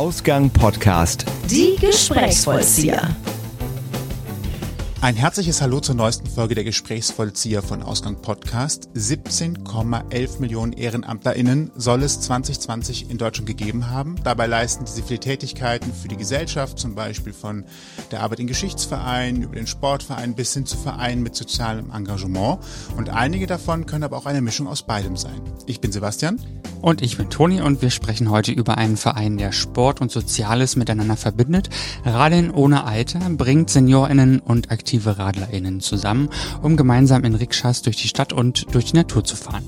Ausgang Podcast. Die Gesprächsvollzieher. Ein herzliches Hallo zur neuesten Folge der Gesprächsvollzieher von Ausgang Podcast. 17,11 Millionen EhrenamtlerInnen soll es 2020 in Deutschland gegeben haben. Dabei leisten diese viele Tätigkeiten für die Gesellschaft, zum Beispiel von der Arbeit in Geschichtsvereinen, über den Sportverein bis hin zu Vereinen mit sozialem Engagement. Und einige davon können aber auch eine Mischung aus beidem sein. Ich bin Sebastian. Und ich bin Toni und wir sprechen heute über einen Verein, der Sport und Soziales miteinander verbindet. Radeln ohne Alter bringt SeniorInnen und aktive RadlerInnen zusammen, um gemeinsam in Rikschas durch die Stadt und durch die Natur zu fahren.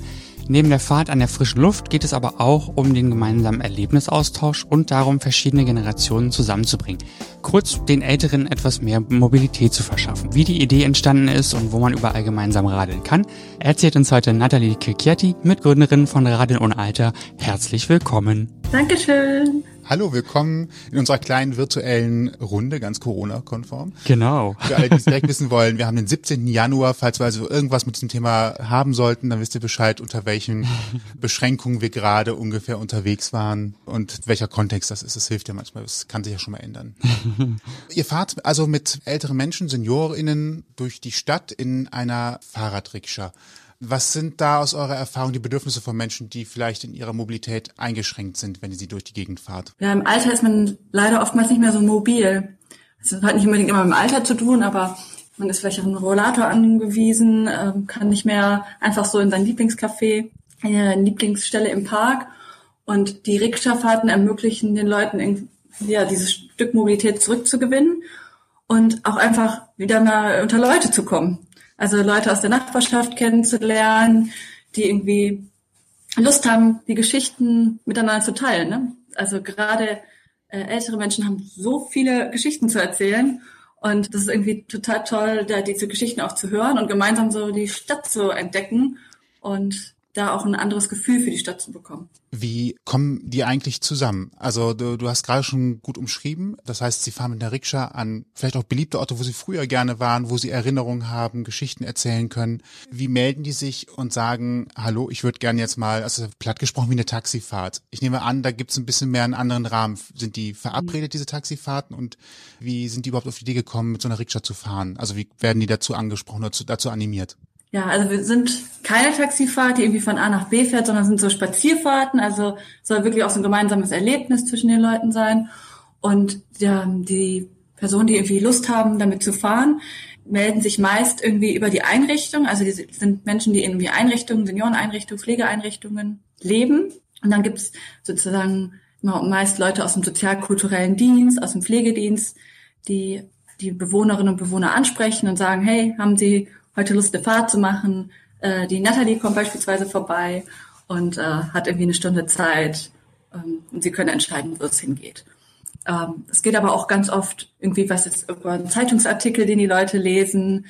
Neben der Fahrt an der frischen Luft geht es aber auch um den gemeinsamen Erlebnisaustausch und darum, verschiedene Generationen zusammenzubringen. Kurz den Älteren etwas mehr Mobilität zu verschaffen. Wie die Idee entstanden ist und wo man überall gemeinsam radeln kann, erzählt uns heute Nathalie Kirchietti, Mitgründerin von Radeln ohne Alter. Herzlich willkommen. Dankeschön. Hallo, willkommen in unserer kleinen virtuellen Runde, ganz Corona-konform. Genau. Für alle, die es direkt wissen wollen, wir haben den 17. Januar, falls wir also irgendwas mit diesem Thema haben sollten, dann wisst ihr Bescheid, unter welchen Beschränkungen wir gerade ungefähr unterwegs waren und welcher Kontext das ist. Das hilft ja manchmal, das kann sich ja schon mal ändern. ihr fahrt also mit älteren Menschen, SeniorInnen durch die Stadt in einer Fahrradrikscha. Was sind da aus eurer Erfahrung die Bedürfnisse von Menschen, die vielleicht in ihrer Mobilität eingeschränkt sind, wenn ihr sie durch die Gegend fahrt? Ja, im Alter ist man leider oftmals nicht mehr so mobil. Das hat nicht unbedingt immer mit dem Alter zu tun, aber man ist vielleicht auf einen Rollator angewiesen, ähm, kann nicht mehr einfach so in sein Lieblingscafé, in eine Lieblingsstelle im Park. Und die Rikscha-Fahrten ermöglichen den Leuten, ja, dieses Stück Mobilität zurückzugewinnen und auch einfach wieder mal unter Leute zu kommen. Also Leute aus der Nachbarschaft kennenzulernen, die irgendwie Lust haben, die Geschichten miteinander zu teilen. Ne? Also gerade äh, ältere Menschen haben so viele Geschichten zu erzählen. Und das ist irgendwie total toll, da diese Geschichten auch zu hören und gemeinsam so die Stadt zu entdecken und da auch ein anderes Gefühl für die Stadt zu bekommen. Wie kommen die eigentlich zusammen? Also du, du hast gerade schon gut umschrieben. Das heißt, sie fahren mit der Rikscha an vielleicht auch beliebte Orte, wo sie früher gerne waren, wo sie Erinnerungen haben, Geschichten erzählen können. Wie melden die sich und sagen, hallo, ich würde gerne jetzt mal, also platt gesprochen wie eine Taxifahrt. Ich nehme an, da gibt es ein bisschen mehr einen anderen Rahmen. Sind die verabredet, diese Taxifahrten? Und wie sind die überhaupt auf die Idee gekommen, mit so einer Rikscha zu fahren? Also wie werden die dazu angesprochen oder dazu animiert? Ja, also wir sind keine Taxifahrt, die irgendwie von A nach B fährt, sondern sind so Spazierfahrten. Also soll wirklich auch so ein gemeinsames Erlebnis zwischen den Leuten sein. Und ja, die Personen, die irgendwie Lust haben, damit zu fahren, melden sich meist irgendwie über die Einrichtung. Also die sind Menschen, die irgendwie Einrichtungen, Senioreneinrichtungen, Pflegeeinrichtungen leben. Und dann gibt's sozusagen meist Leute aus dem sozialkulturellen Dienst, aus dem Pflegedienst, die die Bewohnerinnen und Bewohner ansprechen und sagen, hey, haben Sie heute Lust, eine Fahrt zu machen. Äh, die Natalie kommt beispielsweise vorbei und äh, hat irgendwie eine Stunde Zeit ähm, und sie können entscheiden, wo es hingeht. Ähm, es geht aber auch ganz oft irgendwie was ist über einen Zeitungsartikel, den die Leute lesen,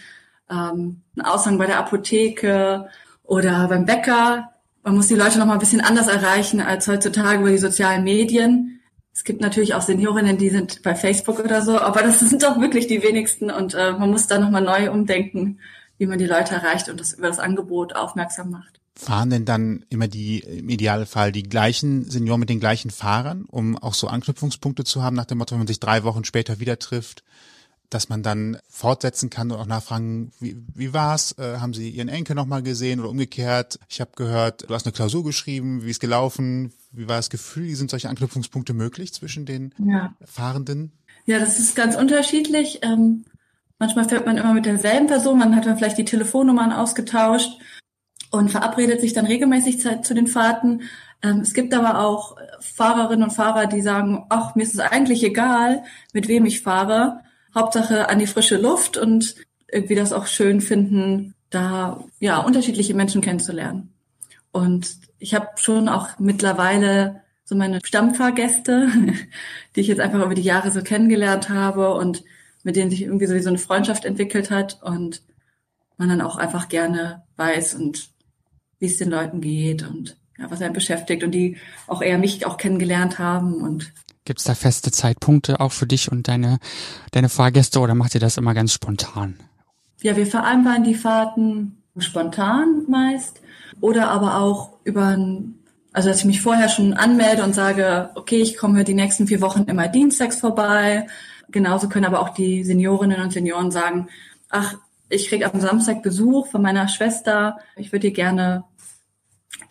ähm, ein Aushang bei der Apotheke oder beim Bäcker. Man muss die Leute noch mal ein bisschen anders erreichen als heutzutage über die sozialen Medien. Es gibt natürlich auch Seniorinnen, die sind bei Facebook oder so, aber das sind doch wirklich die wenigsten und äh, man muss da noch mal neu umdenken wie man die Leute erreicht und das über das Angebot aufmerksam macht. Fahren denn dann immer die, im Idealfall, die gleichen Senioren mit den gleichen Fahrern, um auch so Anknüpfungspunkte zu haben, nach dem Motto, wenn man sich drei Wochen später wieder trifft, dass man dann fortsetzen kann und auch nachfragen, wie, wie war's? Äh, haben Sie Ihren Enkel nochmal gesehen oder umgekehrt? Ich habe gehört, du hast eine Klausur geschrieben, wie ist gelaufen? Wie war das Gefühl? Wie sind solche Anknüpfungspunkte möglich zwischen den ja. Fahrenden? Ja, das ist ganz unterschiedlich. Ähm, Manchmal fährt man immer mit derselben Person, man hat dann vielleicht die Telefonnummern ausgetauscht und verabredet sich dann regelmäßig zu den Fahrten. Ähm, es gibt aber auch Fahrerinnen und Fahrer, die sagen, ach, mir ist es eigentlich egal, mit wem ich fahre. Hauptsache an die frische Luft und irgendwie das auch schön finden, da ja unterschiedliche Menschen kennenzulernen. Und ich habe schon auch mittlerweile so meine Stammfahrgäste, die ich jetzt einfach über die Jahre so kennengelernt habe und mit denen sich irgendwie sowieso eine Freundschaft entwickelt hat und man dann auch einfach gerne weiß und wie es den Leuten geht und ja, was einen beschäftigt und die auch eher mich auch kennengelernt haben und Gibt es da feste Zeitpunkte auch für dich und deine, deine Fahrgäste oder macht ihr das immer ganz spontan? Ja, wir vereinbaren die Fahrten spontan meist oder aber auch über ein Also dass ich mich vorher schon anmelde und sage, okay, ich komme die nächsten vier Wochen immer dienstags vorbei. Genauso können aber auch die Seniorinnen und Senioren sagen, ach, ich kriege am Samstag Besuch von meiner Schwester. Ich würde ihr gerne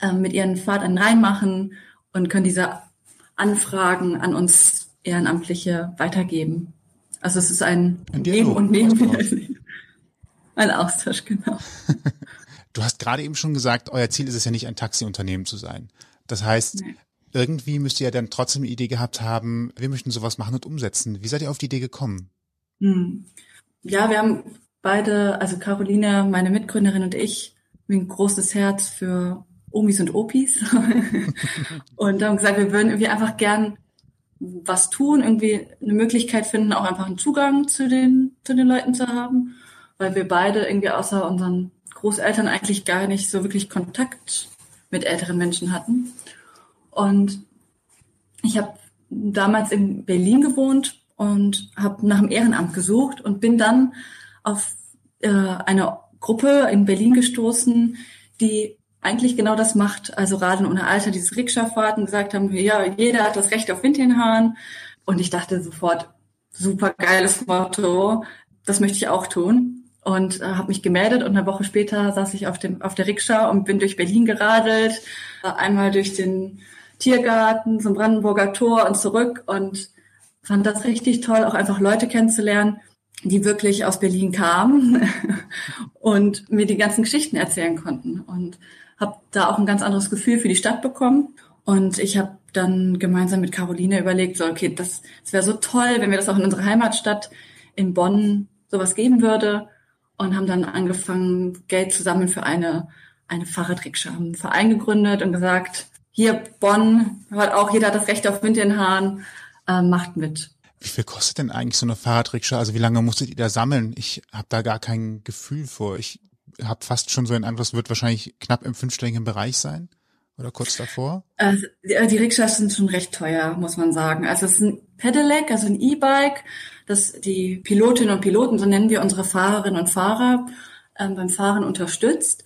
äh, mit ihren Vatern reinmachen und können diese Anfragen an uns Ehrenamtliche weitergeben. Also es ist ein, Ein Dialog, und Nehmen. Austausch. Ein Austausch, genau. Du hast gerade eben schon gesagt, euer Ziel ist es ja nicht, ein Taxiunternehmen zu sein. Das heißt, Nee. Irgendwie müsst ihr ja dann trotzdem eine Idee gehabt haben, wir möchten sowas machen und umsetzen. Wie seid ihr auf die Idee gekommen? Hm. Ja, wir haben beide, also Caroline, meine Mitgründerin und ich, ein großes Herz für Omis und Opis. und haben gesagt, wir würden irgendwie einfach gern was tun, irgendwie eine Möglichkeit finden, auch einfach einen Zugang zu den, zu den Leuten zu haben, weil wir beide irgendwie außer unseren Großeltern eigentlich gar nicht so wirklich Kontakt mit älteren Menschen hatten. Und ich habe damals in Berlin gewohnt und habe nach dem Ehrenamt gesucht und bin dann auf äh, eine Gruppe in Berlin gestoßen, die eigentlich genau das macht. Also Radeln ohne Alter, dieses Rikscha-Fahrten gesagt haben, ja, jeder hat das Recht auf Wind in Haaren. Und ich dachte sofort, super geiles Motto, das möchte ich auch tun. Und äh, habe mich gemeldet und eine Woche später saß ich auf, dem, auf der Rikscha und bin durch Berlin geradelt, äh, einmal durch den Tiergarten zum Brandenburger Tor und zurück und fand das richtig toll, auch einfach Leute kennenzulernen, die wirklich aus Berlin kamen und mir die ganzen Geschichten erzählen konnten. Und habe da auch ein ganz anderes Gefühl für die Stadt bekommen. Und ich habe dann gemeinsam mit Caroline überlegt, so okay, das, das wäre so toll, wenn wir das auch in unserer Heimatstadt in Bonn sowas geben würde. Und haben dann angefangen Geld zu sammeln für eine eine Fahrradrikscha, haben einen Verein gegründet und gesagt, hier Bonn hat auch jeder das Recht auf Wind in den Haaren, äh, macht mit. Wie viel kostet denn eigentlich so eine Fahrradrikscha? Also wie lange musstet ihr da sammeln? Ich habe da gar kein Gefühl vor. Ich habe fast schon so ein Eindruck, es wird wahrscheinlich knapp im fünfstelligen Bereich sein oder kurz davor. Also, die, die Rikschas sind schon recht teuer, muss man sagen. Also es ist ein Pedelec, also ein E-Bike, das die Pilotinnen und Piloten, so nennen wir unsere Fahrerinnen und Fahrer, ähm, beim Fahren unterstützt.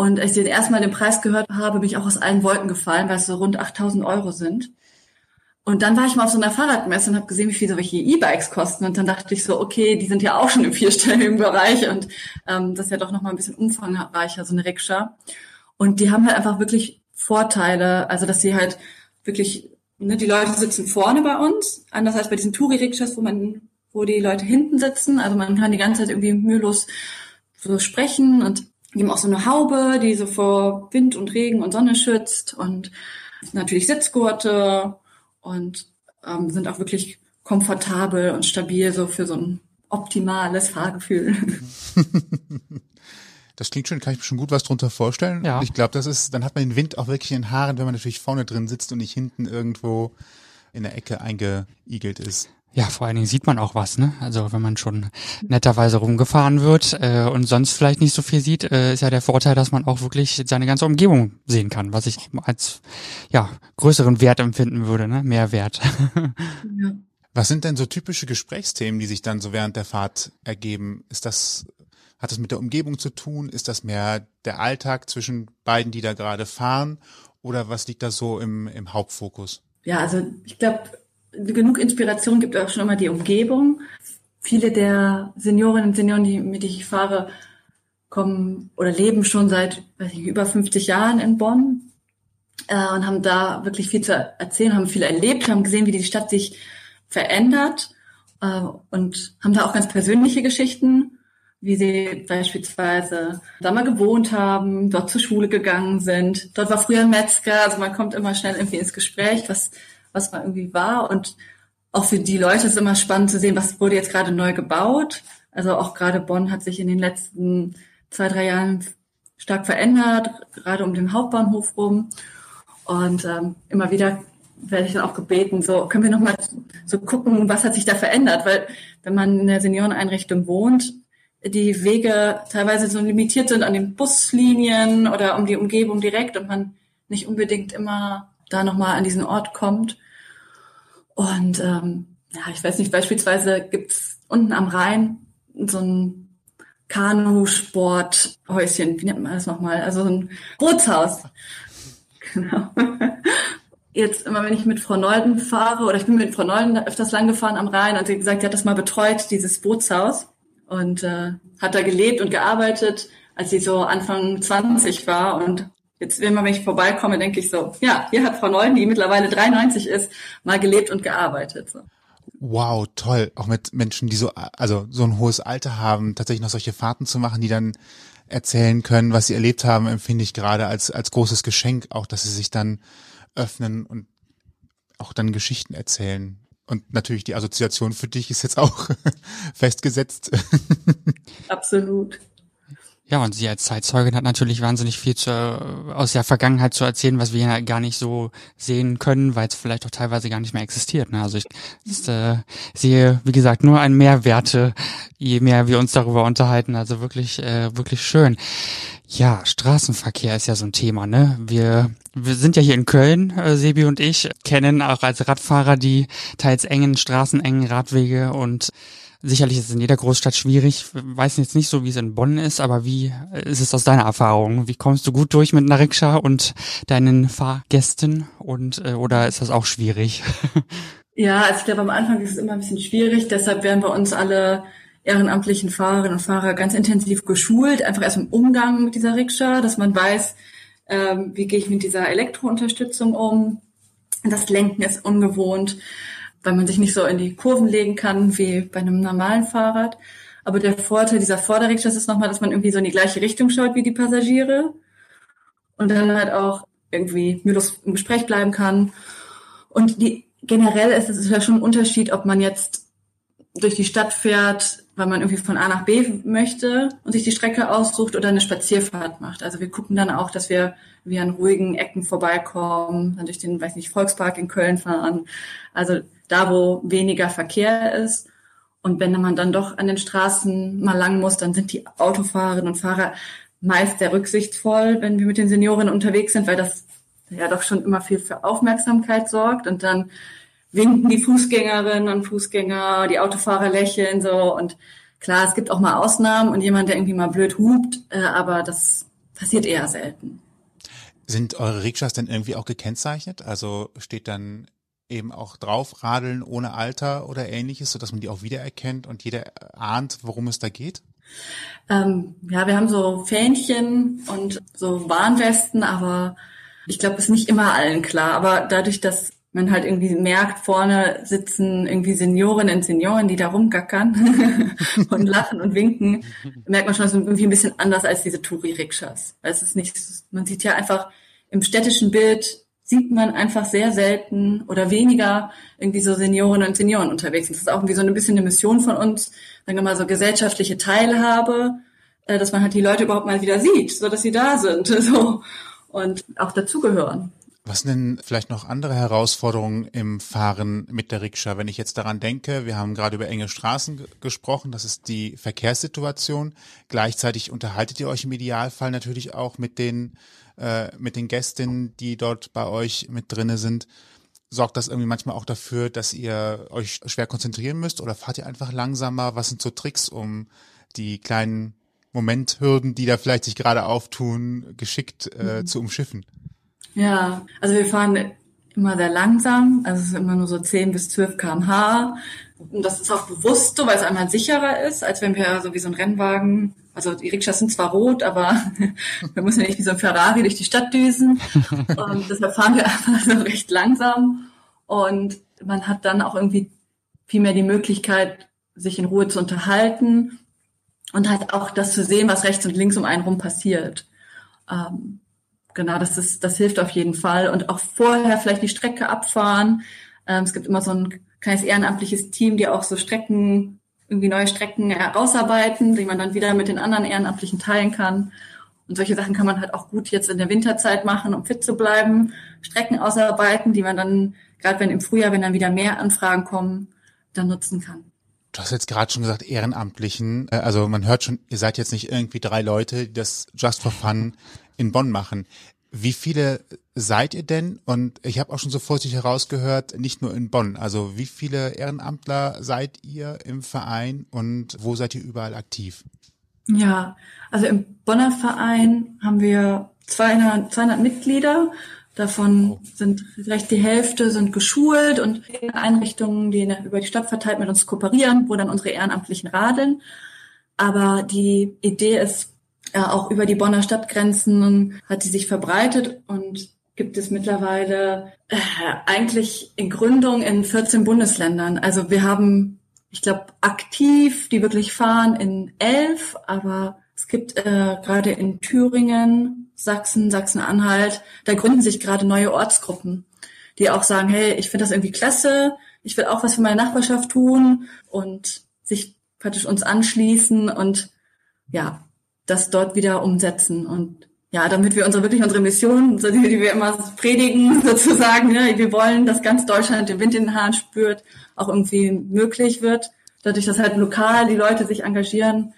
Und als ich den erstmal den Preis gehört habe, bin ich auch aus allen Wolken gefallen, weil es so rund 8000 Euro sind. Und dann war ich mal auf so einer Fahrradmesse und habe gesehen, wie viel solche E-Bikes kosten. Und dann dachte ich so, okay, die sind ja auch schon im vierstelligen Bereich und ähm, das ist ja doch nochmal ein bisschen umfangreicher, so eine Rikscha. Und die haben halt einfach wirklich Vorteile, also dass sie halt wirklich, ne, die Leute sitzen vorne bei uns, anders als bei diesen Touri-Rikschas, wo man, wo die Leute hinten sitzen. Also man kann die ganze Zeit irgendwie mühelos so sprechen und die haben auch so eine Haube, die so vor Wind und Regen und Sonne schützt und natürlich Sitzgurte und ähm, sind auch wirklich komfortabel und stabil so für so ein optimales Fahrgefühl. Das klingt schön, kann ich mir schon gut was drunter vorstellen. Ja. Ich glaube, das ist, dann hat man den Wind auch wirklich in den Haaren, wenn man natürlich vorne drin sitzt und nicht hinten irgendwo in der Ecke eingeigelt ist. Ja, vor allen Dingen sieht man auch was, ne? Also wenn man schon netterweise rumgefahren wird äh, und sonst vielleicht nicht so viel sieht, äh, ist ja der Vorteil, dass man auch wirklich seine ganze Umgebung sehen kann, was ich als ja größeren Wert empfinden würde, ne? Mehr Wert. ja. Was sind denn so typische Gesprächsthemen, die sich dann so während der Fahrt ergeben? Ist das, hat das mit der Umgebung zu tun? Ist das mehr der Alltag zwischen beiden, die da gerade fahren? Oder was liegt da so im, im Hauptfokus? ja, also ich glaube, genug Inspiration gibt auch schon immer die Umgebung. Viele der Seniorinnen und Senioren, die, mit ich fahre, kommen oder leben schon seit weiß ich, über 50 Jahren in Bonn äh, und haben da wirklich viel zu erzählen, haben viel erlebt, haben gesehen, wie die Stadt sich verändert äh, und haben da auch ganz persönliche Geschichten, wie sie beispielsweise da mal gewohnt haben, dort zur Schule gegangen sind. Dort war früher ein Metzger, also man kommt immer schnell irgendwie ins Gespräch, was, was man irgendwie war. Und auch für die Leute ist immer spannend zu sehen, was wurde jetzt gerade neu gebaut. Also auch gerade Bonn hat sich in den letzten zwei, drei Jahren stark verändert, gerade um den Hauptbahnhof rum. Und ähm, immer wieder werde ich dann auch gebeten, so können wir nochmal so gucken, was hat sich da verändert? Weil wenn man in der Senioreneinrichtung wohnt, die Wege teilweise so limitiert sind an den Buslinien oder um die Umgebung direkt und man nicht unbedingt immer da nochmal an diesen Ort kommt. Und ähm, ja, ich weiß nicht, beispielsweise gibt's unten am Rhein so ein Kanusporthäuschen, wie nennt man das nochmal? Also so ein Bootshaus. Genau. Jetzt immer, wenn ich mit Frau Nolden fahre, oder ich bin mit Frau Nolden öfters lang gefahren am Rhein und sie hat gesagt, sie hat das mal betreut, dieses Bootshaus, und äh, hat da gelebt und gearbeitet, als sie so Anfang 20 war. Und jetzt, wenn ich vorbeikomme, denke ich so, ja, hier hat Frau Nolden, die mittlerweile 93 ist, mal gelebt und gearbeitet. So. Wow, toll. Auch mit Menschen, die so, also so ein hohes Alter haben, tatsächlich noch solche Fahrten zu machen, die dann erzählen können, was sie erlebt haben, empfinde ich gerade als, als großes Geschenk, auch dass sie sich dann öffnen und auch dann Geschichten erzählen. Und natürlich die Assoziation für dich ist jetzt auch festgesetzt. Absolut. Ja, und sie als Zeitzeugin hat natürlich wahnsinnig viel zu, aus der Vergangenheit zu erzählen, was wir ja gar nicht so sehen können, weil es vielleicht auch teilweise gar nicht mehr existiert. Ne? Also ich ist, äh, sehe, wie gesagt, nur ein Mehrwerte, je mehr wir uns darüber unterhalten. Also wirklich, äh, wirklich schön. Ja, Straßenverkehr ist ja so ein Thema, ne? Wir, wir sind ja hier in Köln, äh, Sebi und ich, kennen auch als Radfahrer die teils engen Straßen, engen Radwege und Sicherlich ist es in jeder Großstadt schwierig. Weiß jetzt nicht so, wie es in Bonn ist, aber wie ist es aus deiner Erfahrung? Wie kommst du gut durch mit einer Rikscha und deinen Fahrgästen und äh, oder ist das auch schwierig? Ja, also ich glaube, am Anfang ist es immer ein bisschen schwierig. Deshalb werden bei uns alle ehrenamtlichen Fahrerinnen und Fahrer ganz intensiv geschult, einfach erst im Umgang mit dieser Rikscha, dass man weiß, ähm, wie gehe ich mit dieser Elektrounterstützung um. Das Lenken ist ungewohnt weil man sich nicht so in die Kurven legen kann wie bei einem normalen Fahrrad. Aber der Vorteil dieser Vorderrikscha ist nochmal, dass man irgendwie so in die gleiche Richtung schaut wie die Passagiere und dann halt auch irgendwie mühelos im Gespräch bleiben kann. Und die, generell ist es ja schon ein Unterschied, ob man jetzt durch die Stadt fährt, weil man irgendwie von A nach B möchte und sich die Strecke aussucht oder eine Spazierfahrt macht. Also wir gucken dann auch, dass wir wie an ruhigen Ecken vorbeikommen, dann durch den, weiß nicht, Volkspark in Köln fahren. Also da, wo weniger Verkehr ist. Und wenn man dann doch an den Straßen mal lang muss, dann sind die Autofahrerinnen und Fahrer meist sehr rücksichtsvoll, wenn wir mit den Seniorinnen unterwegs sind, weil das ja doch schon immer viel für Aufmerksamkeit sorgt. Und dann winken die Fußgängerinnen und Fußgänger, die Autofahrer lächeln so. Und klar, es gibt auch mal Ausnahmen und jemand, der irgendwie mal blöd hupt, äh, aber das passiert eher selten. Sind eure Rikschas denn irgendwie auch gekennzeichnet? Also steht dann eben auch drauf, Radeln ohne Alter oder ähnliches, sodass man die auch wiedererkennt und jeder ahnt, worum es da geht? Ähm, ja, wir haben so Fähnchen und so Warnwesten, aber ich glaube, es ist nicht immer allen klar. Aber dadurch, dass man halt irgendwie merkt, vorne sitzen irgendwie Seniorinnen und Senioren, die da rumgackern und lachen und winken, merkt man schon, es ist irgendwie ein bisschen anders als diese Touri-Rikschas. Es ist nicht, man sieht ja einfach im städtischen Bild sieht man einfach sehr selten oder weniger irgendwie so Seniorinnen und Senioren unterwegs. Das ist auch irgendwie so ein bisschen eine Mission von uns, sagen wir mal so gesellschaftliche Teilhabe, äh, dass man halt die Leute überhaupt mal wieder sieht, so dass sie da sind, so und auch dazugehören. Was sind denn vielleicht noch andere Herausforderungen im Fahren mit der Rikscha? Wenn ich jetzt daran denke, wir haben gerade über enge Straßen gesprochen, das ist die Verkehrssituation. Gleichzeitig unterhaltet ihr euch im Idealfall natürlich auch mit den äh, mit den Gästinnen, die dort bei euch mit drinne sind, sorgt das irgendwie manchmal auch dafür, dass ihr euch schwer konzentrieren müsst oder fahrt ihr einfach langsamer? Was sind so Tricks, um die kleinen Momenthürden, die da vielleicht sich gerade auftun, geschickt äh, mhm. zu umschiffen? Ja, also wir fahren immer sehr langsam, also es ist immer nur so 10 bis 12 kmh. Und das ist auch bewusst so, weil es einmal sicherer ist, als wenn wir so wie so ein Rennwagen also die Rikschas sind zwar rot, aber wir müssen ja nicht wie so ein Ferrari durch die Stadt düsen. Und deshalb fahren wir einfach so recht langsam. Und man hat dann auch irgendwie viel mehr die Möglichkeit, sich in Ruhe zu unterhalten und halt auch das zu sehen, was rechts und links um einen rum passiert. Ähm, genau, das ist, das hilft auf jeden Fall. Und auch vorher vielleicht die Strecke abfahren. Ähm, es gibt immer so ein kleines ehrenamtliches Team, die auch so Strecken irgendwie neue Strecken herausarbeiten, die man dann wieder mit den anderen Ehrenamtlichen teilen kann. Und solche Sachen kann man halt auch gut jetzt in der Winterzeit machen, um fit zu bleiben. Strecken ausarbeiten, die man dann, gerade wenn im Frühjahr, wenn dann wieder mehr Anfragen kommen, dann nutzen kann. Du hast jetzt gerade schon gesagt, Ehrenamtlichen. Äh, also man hört schon, ihr seid jetzt nicht irgendwie drei Leute, die das just for fun in Bonn machen. Wie viele seid ihr denn? Und ich habe auch schon so vorsichtig herausgehört, nicht nur in Bonn. Also wie viele Ehrenamtler seid ihr im Verein und wo seid ihr überall aktiv? Ja, also im Bonner Verein haben wir 200, 200 Mitglieder Davon sind vielleicht die Hälfte sind geschult und Einrichtungen, die über die Stadt verteilt mit uns kooperieren, wo dann unsere Ehrenamtlichen radeln. Aber die Idee ist ja auch über die Bonner Stadtgrenzen hat sie sich verbreitet und gibt es mittlerweile äh, eigentlich in Gründung in 14 Bundesländern. Also wir haben, ich glaube, aktiv, die wirklich fahren in elf, aber es gibt äh, gerade in Thüringen, Sachsen, Sachsen-Anhalt, da gründen sich gerade neue Ortsgruppen, die auch sagen, hey, ich finde das irgendwie klasse, ich will auch was für meine Nachbarschaft tun und sich praktisch uns anschließen und ja, das dort wieder umsetzen. Und ja, damit wir unsere wirklich unsere Mission, die, wir immer predigen, sozusagen, ja, wir wollen, dass ganz Deutschland den Wind in den Haaren spürt, auch irgendwie möglich wird, dadurch, dass halt lokal die Leute sich engagieren.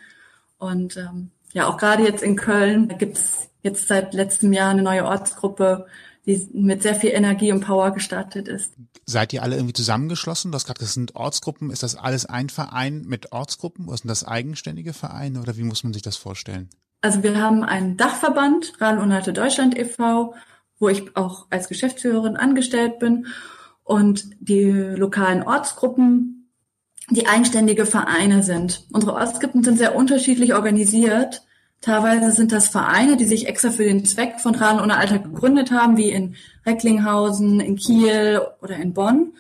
Und ähm, ja, auch gerade jetzt in Köln gibt's jetzt seit letztem Jahr eine neue Ortsgruppe, die mit sehr viel Energie und Power gestartet ist. Seid ihr alle irgendwie zusammengeschlossen? Du hast gerade gesagt, das sind Ortsgruppen. Ist das alles ein Verein mit Ortsgruppen? Oder sind das eigenständige Vereine oder wie muss man sich das vorstellen? Also wir haben einen Dachverband, Rahn-Unhalte Deutschland e.V., wo ich auch als Geschäftsführerin angestellt bin. Und die lokalen Ortsgruppen die eigenständige Vereine sind. Unsere Ortsgruppen sind sehr unterschiedlich organisiert. Teilweise sind das Vereine, die sich extra für den Zweck von Rahn ohne Alter gegründet haben, wie in Recklinghausen, in Kiel oder in Bonn.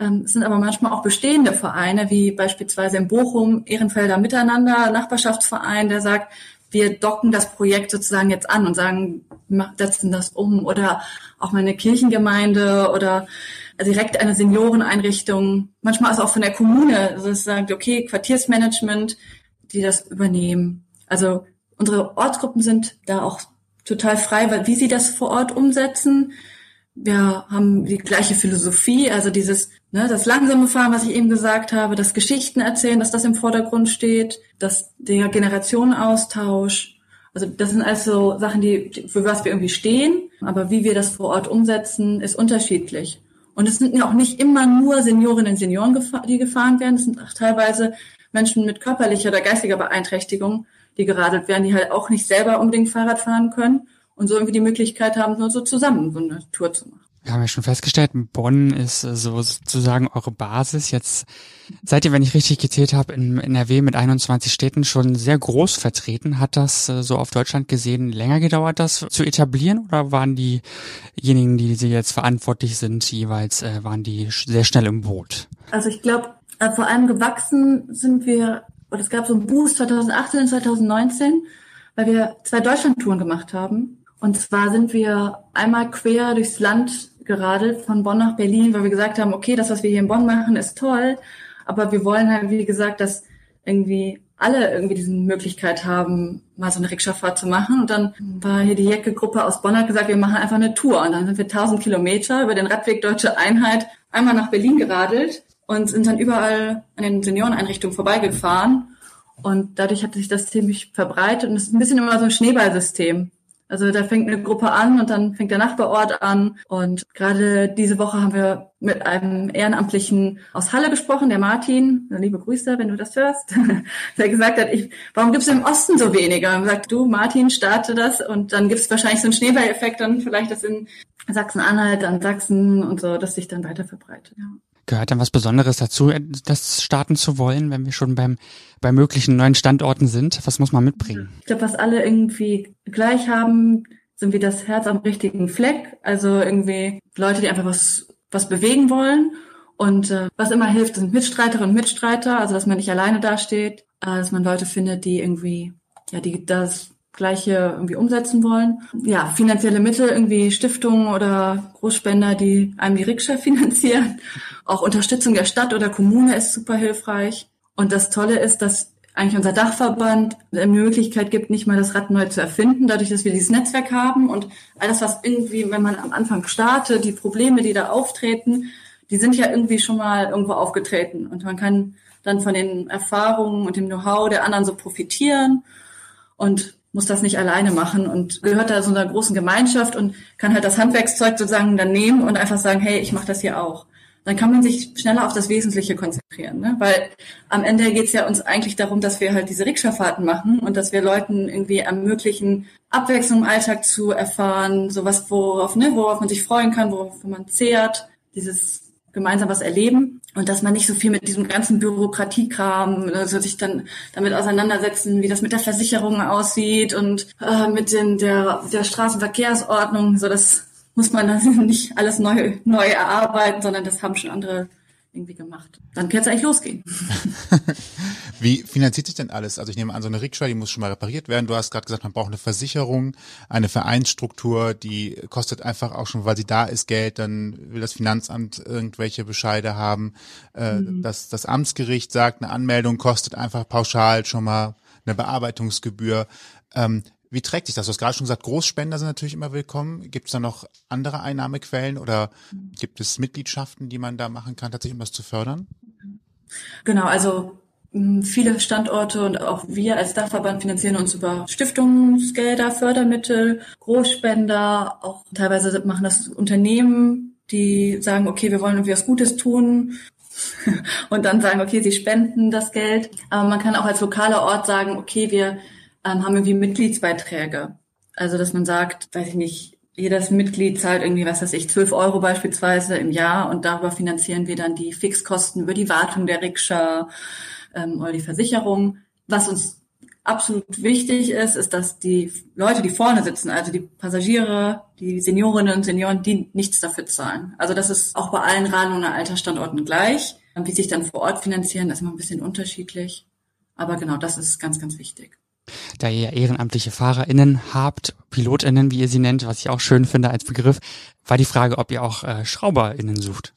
Ähm, es sind aber manchmal auch bestehende Vereine, wie beispielsweise in Bochum, Ehrenfelder Miteinander, Nachbarschaftsverein, der sagt, wir docken das Projekt sozusagen jetzt an und sagen, setzen das um. Oder auch meine Kirchengemeinde oder direkt eine Senioreneinrichtung, manchmal ist auch von der Kommune, also es sagt, okay, Quartiersmanagement, die das übernehmen. Also unsere Ortsgruppen sind da auch total frei, weil wie sie das vor Ort umsetzen. Wir haben die gleiche Philosophie, also dieses, ne, das langsame Fahren, was ich eben gesagt habe, das Geschichten erzählen, dass das im Vordergrund steht, dass der Generationenaustausch, also das sind also Sachen, die, für was wir irgendwie stehen, aber wie wir das vor Ort umsetzen, ist unterschiedlich. Und es sind ja auch nicht immer nur Seniorinnen und Senioren, die gefahren werden. Es sind auch teilweise Menschen mit körperlicher oder geistiger Beeinträchtigung, die geradelt werden, die halt auch nicht selber unbedingt Fahrrad fahren können und so irgendwie die Möglichkeit haben, nur so zusammen so eine Tour zu machen. Wir haben ja schon festgestellt, Bonn ist äh, so sozusagen eure Basis. Jetzt seid ihr, wenn ich richtig gezählt habe, in NRW mit 21 Städten schon sehr groß vertreten. Hat das äh, so auf Deutschland gesehen länger gedauert, das zu etablieren? Oder waren diejenigen, die sie jetzt verantwortlich sind, jeweils, äh, waren die sehr schnell im Boot? Also ich glaube, vor allem gewachsen sind wir, oder es gab so einen Boost 2018 und 2019, weil wir zwei Deutschlandtouren gemacht haben. Und zwar sind wir einmal quer durchs Land geradelt von Bonn nach Berlin, weil wir gesagt haben, okay, das, was wir hier in Bonn machen, ist toll, aber wir wollen halt, wie gesagt, dass irgendwie alle irgendwie diese Möglichkeit haben, mal so eine Rikscha-Fahrt zu machen. Und dann war hier die Jecke-Gruppe aus Bonn hat gesagt, wir machen einfach eine Tour. Und dann sind wir 1000 Kilometer über den Radweg Deutsche Einheit einmal nach Berlin geradelt und sind dann überall an den Senioreneinrichtungen vorbeigefahren. Und dadurch hat sich das ziemlich verbreitet. Und es ist ein bisschen immer so ein Schneeballsystem. Also da fängt eine Gruppe an und dann fängt der Nachbarort an. Und gerade diese Woche haben wir mit einem Ehrenamtlichen aus Halle gesprochen, der Martin. Liebe Grüße, wenn du das hörst. der gesagt hat, ich, warum gibt es im Osten so weniger? Und sagt, du, Martin, starte das und dann gibt es wahrscheinlich so einen Schneeballeffekt, dann vielleicht das in Sachsen-Anhalt, dann Sachsen und so, dass sich dann weiter verbreitet. Ja. Gehört dann was Besonderes dazu, das starten zu wollen, wenn wir schon beim bei möglichen neuen Standorten sind? Was muss man mitbringen? Ich glaube, was alle irgendwie gleich haben, sind wie das Herz am richtigen Fleck. Also irgendwie Leute, die einfach was was bewegen wollen. Und äh, was immer hilft, sind Mitstreiterinnen und Mitstreiter, also dass man nicht alleine dasteht, äh, dass man Leute findet, die irgendwie ja die das Gleiche irgendwie umsetzen wollen. Ja, finanzielle Mittel, irgendwie Stiftungen oder Großspender, die einem die Rikscha finanzieren. Auch Unterstützung der Stadt oder Kommune ist super hilfreich. Und das Tolle ist, dass eigentlich unser Dachverband eine Möglichkeit gibt, nicht mal das Rad neu zu erfinden, dadurch, dass wir dieses Netzwerk haben und alles, was irgendwie, wenn man am Anfang startet, die Probleme, die da auftreten, die sind ja irgendwie schon mal irgendwo aufgetreten und man kann dann von den Erfahrungen und dem Know-how der anderen so profitieren und muss das nicht alleine machen und gehört da so einer großen Gemeinschaft und kann halt das Handwerkszeug sozusagen dann nehmen und einfach sagen, hey, ich mache das hier auch. dann kann man sich schneller auf das Wesentliche konzentrieren. Ne? Weil am Ende geht es ja uns eigentlich darum, dass wir halt diese Rikscha-Fahrten machen und dass wir Leuten irgendwie ermöglichen, Abwechslung im Alltag zu erfahren, sowas, worauf, ne, worauf man sich freuen kann, worauf man zehrt, dieses gemeinsam was erleben und dass man nicht so viel mit diesem ganzen Bürokratiekram, also sich dann damit auseinandersetzen, wie das mit der Versicherung aussieht und äh, mit den, der, der Straßenverkehrsordnung, so das muss man dann nicht alles neu, neu erarbeiten, sondern das haben schon andere irgendwie gemacht. Dann kann es eigentlich losgehen. Wie finanziert sich denn alles? Also ich nehme an, so eine Rikscha, die muss schon mal repariert werden. Du hast gerade gesagt, man braucht eine Versicherung, eine Vereinsstruktur, die kostet einfach auch schon, weil sie da ist, Geld. Dann will das Finanzamt irgendwelche Bescheide haben. Äh, mhm. das, das Amtsgericht sagt, eine Anmeldung kostet einfach pauschal schon mal eine Bearbeitungsgebühr. Ähm, wie trägt sich das? Du hast gerade schon gesagt, Großspender sind natürlich immer willkommen. Gibt es da noch andere Einnahmequellen oder gibt es Mitgliedschaften, die man da machen kann, tatsächlich um das zu fördern? Genau, also viele Standorte und auch wir als Dachverband finanzieren uns über Stiftungsgelder, Fördermittel, Großspender, auch teilweise machen das Unternehmen, die sagen, okay, wir wollen irgendwie was Gutes tun und dann sagen, okay, sie spenden das Geld. Aber man kann auch als lokaler Ort sagen, okay, wir ähm, haben irgendwie Mitgliedsbeiträge. Also dass man sagt, weiß ich nicht, jedes Mitglied zahlt irgendwie, was weiß ich, 12 Euro beispielsweise im Jahr und darüber finanzieren wir dann die Fixkosten über die Wartung der Rikscha ähm, oder die Versicherung. Was uns absolut wichtig ist, ist, dass die Leute, die vorne sitzen, also die Passagiere, die Seniorinnen und Senioren, die nichts dafür zahlen. Also das ist auch bei allen Raden- und Altersstandorten gleich. Wie sich dann vor Ort finanzieren, ist immer ein bisschen unterschiedlich. Aber genau, das ist ganz, ganz wichtig da ihr ehrenamtliche FahrerInnen habt, PilotInnen, wie ihr sie nennt, was ich auch schön finde als Begriff, war die Frage, ob ihr auch äh, SchrauberInnen sucht.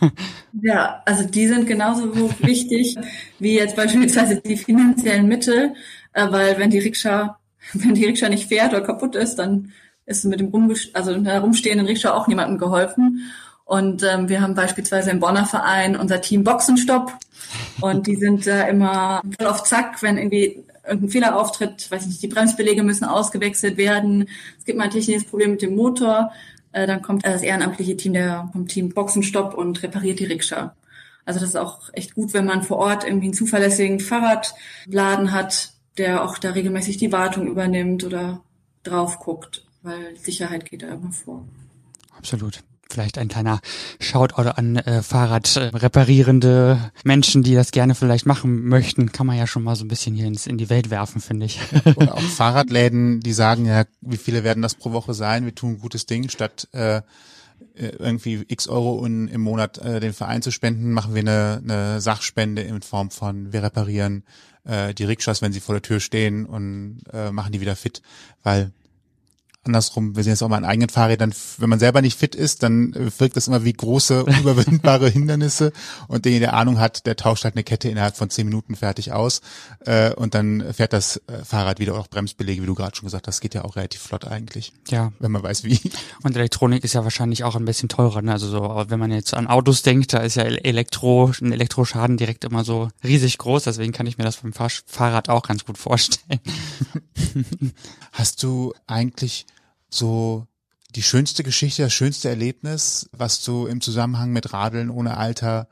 ja, also die sind genauso wichtig wie jetzt beispielsweise die finanziellen Mittel, äh, weil wenn die Rikscha, wenn die Rikscha nicht fährt oder kaputt ist, dann ist mit dem Rum, also der rumstehenden Rikscha auch niemandem geholfen. Und ähm, wir haben beispielsweise im Bonner Verein unser Team Boxenstopp. Und die sind da immer voll auf Zack, wenn irgendwie irgendein Fehler auftritt, weiß nicht, die Bremsbeläge müssen ausgewechselt werden, es gibt mal ein technisches Problem mit dem Motor, äh, dann kommt das ehrenamtliche Team der vom Team Boxenstopp und repariert die Rikscha. Also das ist auch echt gut, wenn man vor Ort irgendwie einen zuverlässigen Fahrradladen hat, der auch da regelmäßig die Wartung übernimmt oder drauf guckt, weil Sicherheit geht da immer vor. Absolut vielleicht ein kleiner Shoutout an äh, Fahrradreparierende äh, Menschen, die das gerne vielleicht machen möchten, kann man ja schon mal so ein bisschen hier ins, in die Welt werfen, finde ich. Oder auch Fahrradläden, die sagen ja, wie viele werden das pro Woche sein? Wir tun ein gutes Ding, statt äh, äh irgendwie x Euro in, im Monat äh, den Verein zu spenden, machen wir eine, eine Sachspende in Form von wir reparieren äh, die Rikschas, wenn sie vor der Tür stehen und äh, machen die wieder fit, weil andersrum, wir sehen jetzt auch mal an eigenen Fahrrädern, wenn man selber nicht fit ist, dann äh, wirkt das immer wie große, unüberwindbare Hindernisse und derjenige, der Ahnung hat, der tauscht halt eine Kette innerhalb von zehn Minuten fertig aus äh, und dann fährt das äh, Fahrrad wieder auch Bremsbelege, wie du gerade schon gesagt hast, geht ja auch relativ flott eigentlich. Ja. Wenn man weiß wie. Und Elektronik ist ja wahrscheinlich auch ein bisschen teurer, ne? also so, wenn man jetzt an Autos denkt, da ist ja Elektro, ein Elektroschaden direkt immer so riesig groß, deswegen kann ich mir das beim Fahr Fahrrad auch ganz gut vorstellen. Hast du eigentlich so die schönste Geschichte, das schönste Erlebnis, was du im Zusammenhang mit Radeln ohne Alter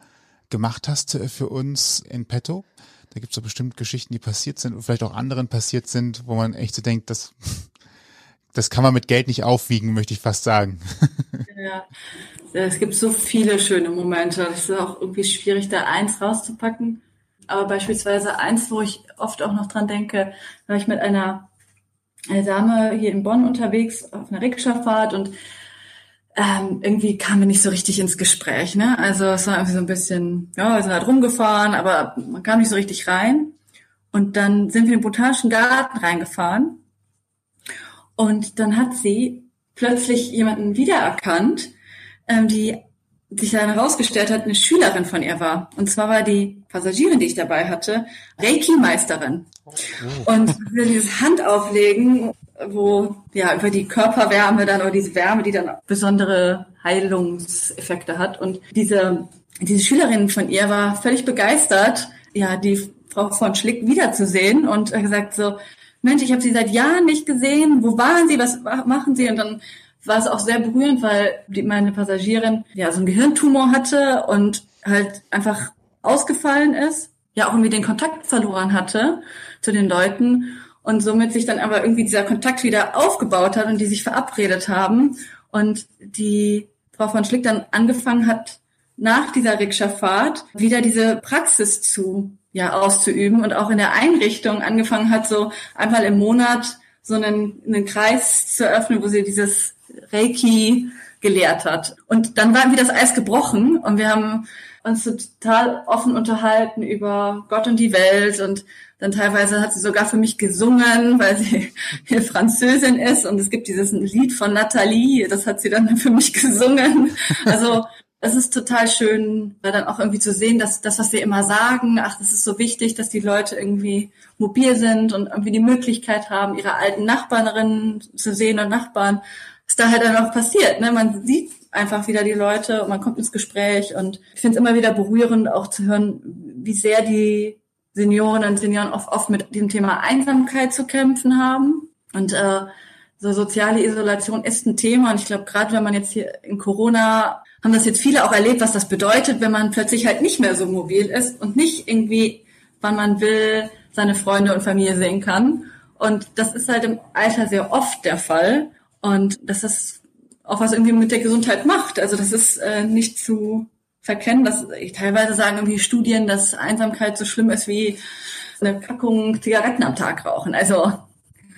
gemacht hast äh, für uns in petto? Da gibt's doch bestimmt Geschichten, die passiert sind und vielleicht auch anderen passiert sind, wo man echt so denkt, das, das kann man mit Geld nicht aufwiegen, möchte ich fast sagen. Ja, es gibt so viele schöne Momente. Es ist auch irgendwie schwierig, da eins rauszupacken. Aber beispielsweise eins, wo ich oft auch noch dran denke, war ich mit einer eine Dame hier in Bonn unterwegs auf einer Rikscha-Fahrt und ähm, irgendwie kamen wir nicht so richtig ins Gespräch. Ne? Also es war irgendwie so ein bisschen, ja, wir sind halt rumgefahren, aber man kam nicht so richtig rein. Und dann sind wir in den Botanischen Garten reingefahren. Und dann hat sie plötzlich jemanden wiedererkannt, ähm, die sich dann herausgestellt hat, eine Schülerin von ihr war. Und zwar war die Passagierin, die ich dabei hatte, Reiki-Meisterin. Oh. Und dieses Handauflegen, wo ja über die Körperwärme dann oder diese Wärme, die dann besondere Heilungseffekte hat. Und diese diese Schülerin von ihr war völlig begeistert, ja die Frau von Schlick wiederzusehen und hat gesagt so Mensch, ich habe sie seit Jahren nicht gesehen. Wo waren sie? Was machen sie? Und dann war es auch sehr berührend, weil die, meine Passagierin ja so einen Gehirntumor hatte und halt einfach ausgefallen ist, ja auch irgendwie den Kontakt verloren hatte zu den Leuten und somit sich dann aber irgendwie dieser Kontakt wieder aufgebaut hat und die sich verabredet haben. Und die Frau von Schlick dann angefangen hat, nach dieser Rikscha-Fahrt wieder diese Praxis zu ja auszuüben und auch in der Einrichtung angefangen hat, so einmal im Monat so einen, einen Kreis zu öffnen, wo sie dieses Reiki gelehrt hat. Und dann war wie das Eis gebrochen und wir haben uns total offen unterhalten über Gott und die Welt und dann teilweise hat sie sogar für mich gesungen, weil sie hier Französin ist und es gibt dieses Lied von Nathalie, das hat sie dann für mich gesungen. Also es ist total schön, da dann auch irgendwie zu sehen, dass das, was wir immer sagen, ach, das ist so wichtig, dass die Leute irgendwie mobil sind und irgendwie die Möglichkeit haben, ihre alten Nachbarinnen zu sehen und Nachbarn, was da halt dann auch passiert. Ne? Man sieht einfach wieder die Leute und man kommt ins Gespräch und ich finde es immer wieder berührend, auch zu hören, wie sehr die Seniorinnen und Senioren oft, oft mit dem Thema Einsamkeit zu kämpfen haben. Und äh, so soziale Isolation ist ein Thema. Und ich glaube, gerade wenn man jetzt hier in Corona haben das jetzt viele auch erlebt, was das bedeutet, wenn man plötzlich halt nicht mehr so mobil ist und nicht irgendwie, wann man will, seine Freunde und Familie sehen kann. Und das ist halt im Alter sehr oft der Fall. Und das ist auch was irgendwie mit der Gesundheit macht. Also das ist äh, nicht zu verkennen, dass ich teilweise sagen irgendwie Studien, dass Einsamkeit so schlimm ist wie eine Packung Zigaretten am Tag rauchen. Also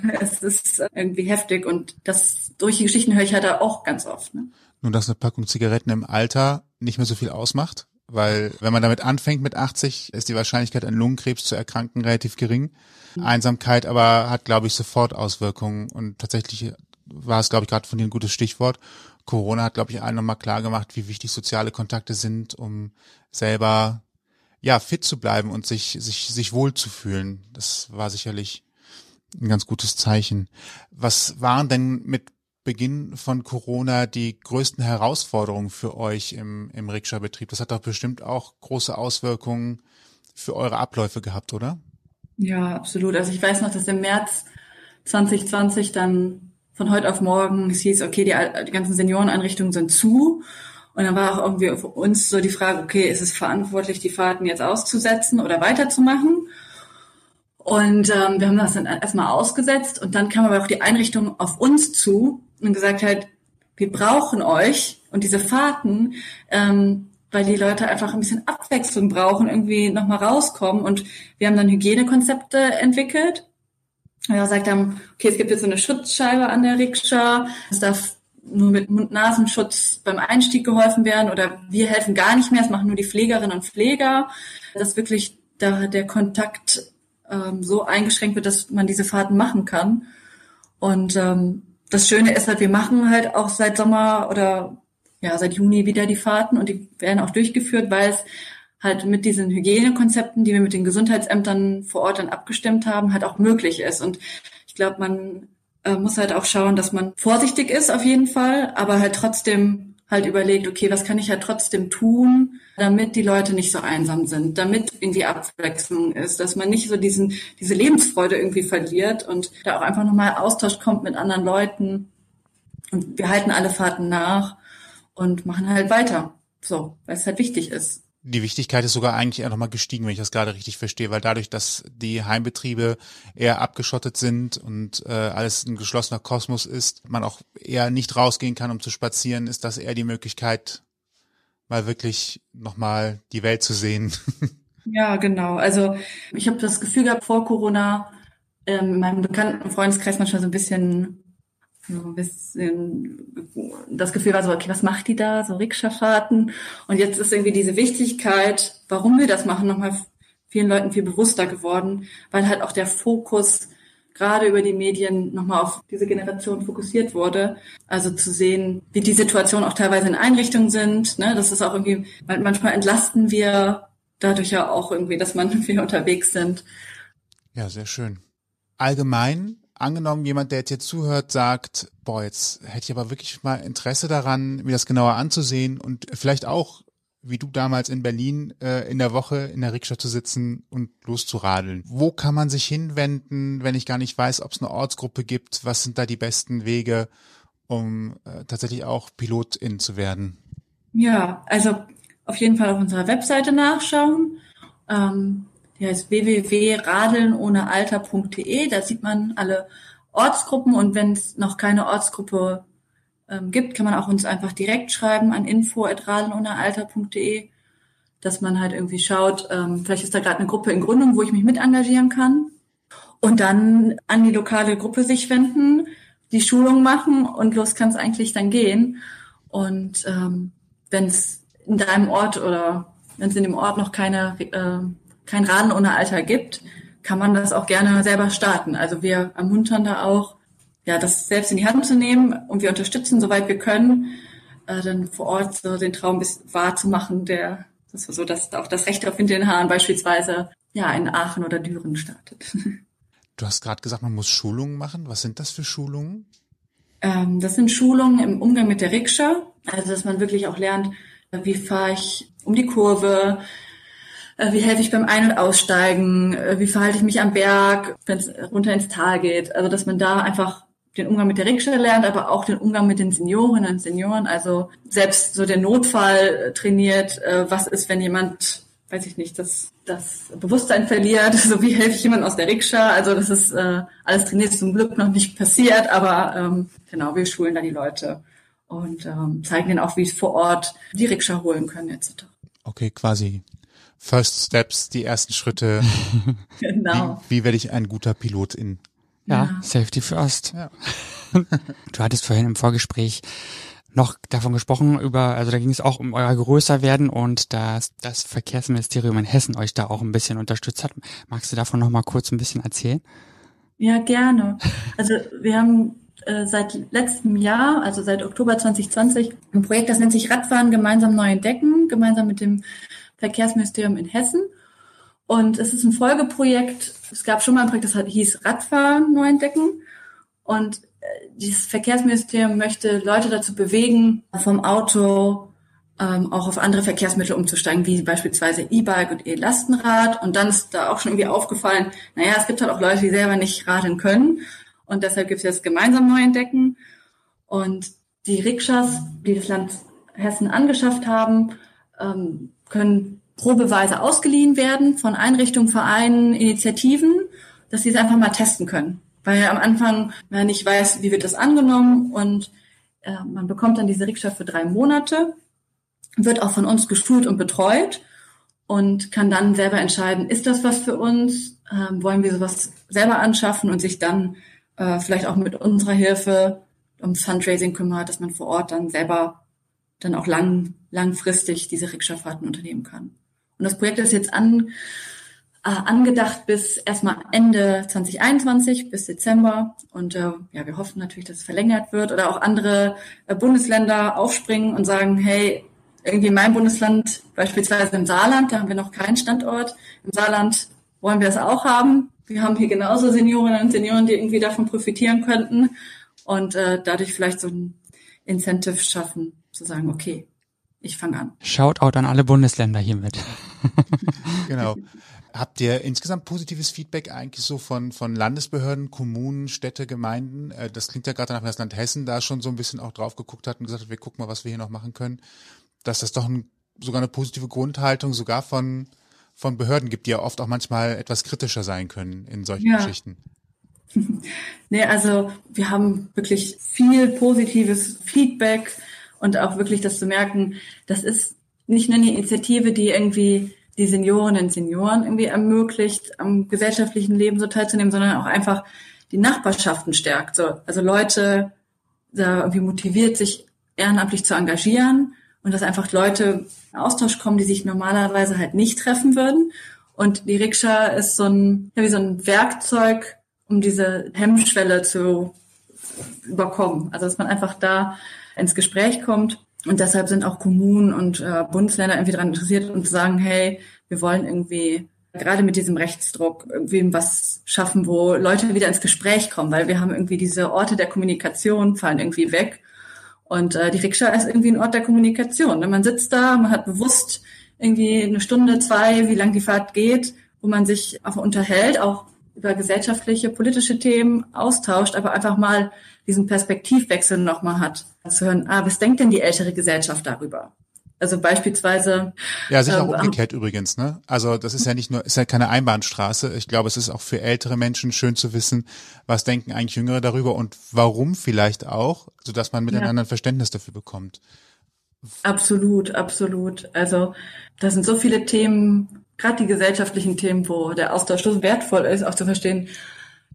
es ist irgendwie heftig und das durch die Geschichten höre ich halt auch ganz oft. Ne? Nun, dass eine Packung Zigaretten im Alter nicht mehr so viel ausmacht, weil wenn man damit anfängt mit 80, ist die Wahrscheinlichkeit an Lungenkrebs zu erkranken relativ gering. Mhm. Einsamkeit aber hat, glaube ich, sofort Auswirkungen und tatsächlich war es, glaube ich, gerade von dir ein gutes Stichwort. Corona hat, glaube ich, allen nochmal klar gemacht, wie wichtig soziale Kontakte sind, um selber ja fit zu bleiben und sich sich sich wohl zu fühlen. Das war sicherlich ein ganz gutes Zeichen. Was waren denn mit Beginn von Corona die größten Herausforderungen für euch im, im Rikscha-Betrieb? Das hat doch bestimmt auch große Auswirkungen für eure Abläufe gehabt, oder? Ja, absolut. Also ich weiß noch, dass im März 2020 dann von heute auf morgen es hieß, okay, die, die ganzen Senioreneinrichtungen sind zu. Und dann war auch irgendwie für uns so die Frage, okay, ist es verantwortlich, die Fahrten jetzt auszusetzen oder weiterzumachen? Und ähm, wir haben das dann erstmal ausgesetzt und dann kam aber auch die Einrichtung auf uns zu und gesagt hat, wir brauchen euch und diese Fahrten, ähm, weil die Leute einfach ein bisschen Abwechslung brauchen, irgendwie nochmal rauskommen. Und wir haben dann Hygienekonzepte entwickelt. Wir gesagt haben, okay, es gibt jetzt so eine Schutzscheibe an der Rikscha, es darf nur mit Mund-Nasenschutz beim Einstieg geholfen werden oder wir helfen gar nicht mehr, es machen nur die Pflegerinnen und Pfleger, dass wirklich da der Kontakt ähm, so eingeschränkt wird, dass man diese Fahrten machen kann. Und ähm, das Schöne ist halt, wir machen halt auch seit Sommer oder ja seit Juni wieder die Fahrten und die werden auch durchgeführt, weil es halt mit diesen Hygienekonzepten, die wir mit den Gesundheitsämtern vor Ort dann abgestimmt haben, halt auch möglich ist. Und ich glaube, man äh, muss halt auch schauen, dass man vorsichtig ist auf jeden Fall, aber halt trotzdem halt überlegt, okay, was kann ich ja trotzdem tun, damit die Leute nicht so einsam sind, damit irgendwie Abwechslung ist, dass man nicht so diesen, diese Lebensfreude irgendwie verliert und da auch einfach nochmal Austausch kommt mit anderen Leuten. Und wir halten alle Fahrten nach und machen halt weiter. So, weil es halt wichtig ist die Wichtigkeit ist sogar eigentlich eher nochmal gestiegen, wenn ich das gerade richtig verstehe, weil dadurch, dass die Heimbetriebe eher abgeschottet sind und äh, alles ein geschlossener Kosmos ist, man auch eher nicht rausgehen kann, um zu spazieren, ist das eher die Möglichkeit, mal wirklich nochmal die Welt zu sehen. Ja, genau. Also ich habe das Gefühl gehabt vor Corona, ähm, in meinem bekannten Freundeskreis manchmal so ein bisschen so ein bisschen das Gefühl war so, okay, was macht die da? So Rikscha-Fahrten. Und jetzt ist irgendwie diese Wichtigkeit, warum wir das machen, nochmal vielen Leuten viel bewusster geworden, weil halt auch der Fokus gerade über die Medien nochmal auf diese Generation fokussiert wurde. Also zu sehen, wie die Situation auch teilweise in Einrichtungen sind. Ne? Das ist auch irgendwie, manchmal entlasten wir dadurch ja auch irgendwie, dass man wir unterwegs sind. Ja, sehr schön. Allgemein angenommen, jemand, der jetzt hier zuhört, sagt, boah, jetzt hätte ich aber wirklich mal Interesse daran, mir das genauer anzusehen und vielleicht auch, wie du damals in Berlin, äh, in der Woche in der Rikscha zu sitzen und loszuradeln. Wo kann man sich hinwenden, wenn ich gar nicht weiß, ob es eine Ortsgruppe gibt? Was sind da die besten Wege, um äh, tatsächlich auch Pilotin zu werden? Ja, also auf jeden Fall auf unserer Webseite nachschauen. Ähm, die heißt www.radelnohnealter.de. Da sieht man alle Ortsgruppen und wenn es noch keine Ortsgruppe ähm, gibt, kann man auch uns einfach direkt schreiben an info.radelnohnealter.de, dass man halt irgendwie schaut, ähm, vielleicht ist da gerade eine Gruppe in Gründung, wo ich mich mit engagieren kann. Und dann an die lokale Gruppe sich wenden, die Schulung machen und los kann es eigentlich dann gehen. Und ähm, wenn es in deinem Ort oder wenn es in dem Ort noch keine, äh, kein Raden ohne Alter gibt, kann man das auch gerne selber starten. Also wir ermuntern da auch, ja, das selbst in die Hand zu nehmen und wir unterstützen, soweit wir können, äh, dann vor Ort so den Traum bis wahr zu machen, der das so, dass auch das Recht auf den Haaren beispielsweise ja in Aachen oder Düren startet. Du hast gerade gesagt, man muss Schulungen machen. Was sind das für Schulungen? Ähm, das sind Schulungen im Umgang mit der Rikscha, also dass man wirklich auch lernt, wie fahre ich um die Kurve, wie helfe ich beim Ein- und Aussteigen, äh, wie verhalte ich mich am Berg, wenn es runter ins Tal geht. Also dass man da einfach den Umgang mit der Rikscha lernt, aber auch den Umgang mit den Seniorinnen und Senioren. Also selbst so der Notfall äh, trainiert, was ist, wenn jemand, weiß ich nicht, das, das Bewusstsein verliert, so wie helfe ich jemand aus der Rikscha. Also das ist äh, alles trainiert, zum Glück noch nicht passiert, aber ähm, genau, wir schulen da die Leute und ähm, zeigen ihnen auch, wie sie vor Ort die Rikscha holen können etc. Okay, quasi First Steps, die ersten Schritte. genau. Wie, wie werde ich ein guter Pilot in? Ja, ja. Safety First. Ja. du hattest vorhin im Vorgespräch noch davon gesprochen, über, also da ging es auch um euer Größerwerden und dass das Verkehrsministerium in Hessen euch da auch ein bisschen unterstützt hat. Magst du davon noch mal kurz ein bisschen erzählen? Ja, gerne. Also wir haben äh, seit letztem Jahr, also seit Oktober 2020, ein Projekt, das nennt sich Radfahren gemeinsam neu entdecken, gemeinsam mit dem Verkehrsministerium in Hessen. Und es ist ein Folgeprojekt. Es gab schon mal ein Projekt, das hieß Radfahren neu entdecken. Und äh, dieses Verkehrsministerium möchte Leute dazu bewegen, vom Auto ähm, auch auf andere Verkehrsmittel umzusteigen, wie beispielsweise E-Bike und E-Lastenrad. Und dann ist da auch schon irgendwie aufgefallen, naja, es gibt halt auch Leute, die selber nicht radeln können. Und deshalb gibt es jetzt gemeinsam neu entdecken. Und die Rikschas, die das Land Hessen angeschafft haben, ähm, können probeweise ausgeliehen werden von Einrichtungen, Vereinen, Initiativen, dass sie es einfach mal testen können. Weil am Anfang man nicht weiß, wie wird das angenommen und äh, man bekommt dann diese Rikscha für drei Monate, wird auch von uns geschult und betreut und kann dann selber entscheiden, ist das was für uns, ähm, wollen wir sowas selber anschaffen und sich dann äh, vielleicht auch mit unserer Hilfe ums Fundraising kümmert, dass man vor Ort dann selber dann auch lang, langfristig diese Rikscha-Fahrten unternehmen kann. Und das Projekt ist jetzt an, äh, angedacht bis erstmal Ende 2021, bis Dezember. Und äh, ja, wir hoffen natürlich, dass es verlängert wird oder auch andere äh, Bundesländer aufspringen und sagen, hey, irgendwie mein Bundesland, beispielsweise im Saarland, da haben wir noch keinen Standort. Im Saarland wollen wir es auch haben. Wir haben hier genauso Seniorinnen und Senioren, die irgendwie davon profitieren könnten und äh, dadurch vielleicht so ein Incentive schaffen, zu sagen, okay, ich fange an. Shoutout an alle Bundesländer hiermit. genau. Habt ihr insgesamt positives Feedback eigentlich so von, von Landesbehörden, Kommunen, Städte, Gemeinden? Äh, das klingt ja gerade danach, dass das Land Hessen da schon so ein bisschen auch drauf geguckt hat und gesagt hat, wir gucken mal, was wir hier noch machen können. Dass das doch ein, sogar eine positive Grundhaltung sogar von, von Behörden gibt, die ja oft auch manchmal etwas kritischer sein können in solchen ja. Geschichten. nee, also wir haben wirklich viel positives Feedback und auch wirklich das zu merken, das ist nicht nur eine Initiative, die irgendwie die Seniorinnen und Senioren irgendwie ermöglicht, am gesellschaftlichen Leben so teilzunehmen, sondern auch einfach die Nachbarschaften stärkt. So, also Leute da irgendwie motiviert, sich ehrenamtlich zu engagieren und dass einfach Leute in Austausch kommen, die sich normalerweise halt nicht treffen würden. Und die Rikscha ist so ein, wie so ein Werkzeug, um diese Hemmschwelle zu überkommen. Also dass man einfach da ins Gespräch kommt. Und deshalb sind auch Kommunen und äh, Bundesländer irgendwie daran interessiert und sagen, hey, wir wollen irgendwie gerade mit diesem Rechtsdruck irgendwie was schaffen, wo Leute wieder ins Gespräch kommen, weil wir haben irgendwie diese Orte der Kommunikation fallen irgendwie weg. Und äh, die Rikscha ist irgendwie ein Ort der Kommunikation. Ne? Man sitzt da, man hat bewusst irgendwie eine Stunde, zwei, wie lang die Fahrt geht, wo man sich einfach unterhält, auch über gesellschaftliche, politische Themen austauscht, aber einfach mal diesen Perspektivwechsel nochmal hat. Zu hören, ah, was denkt denn die ältere Gesellschaft darüber? Also beispielsweise. Ja, sicher ähm, auch umgekehrt übrigens, ne? Also das ist ja nicht nur, ist ja keine Einbahnstraße. Ich glaube, es ist auch für ältere Menschen schön zu wissen, was denken eigentlich Jüngere darüber und warum vielleicht auch, sodass man miteinander ja. ein Verständnis dafür bekommt. Absolut, absolut. Also da sind so viele Themen, gerade die gesellschaftlichen Themen, wo der Austausch so wertvoll ist, auch zu verstehen,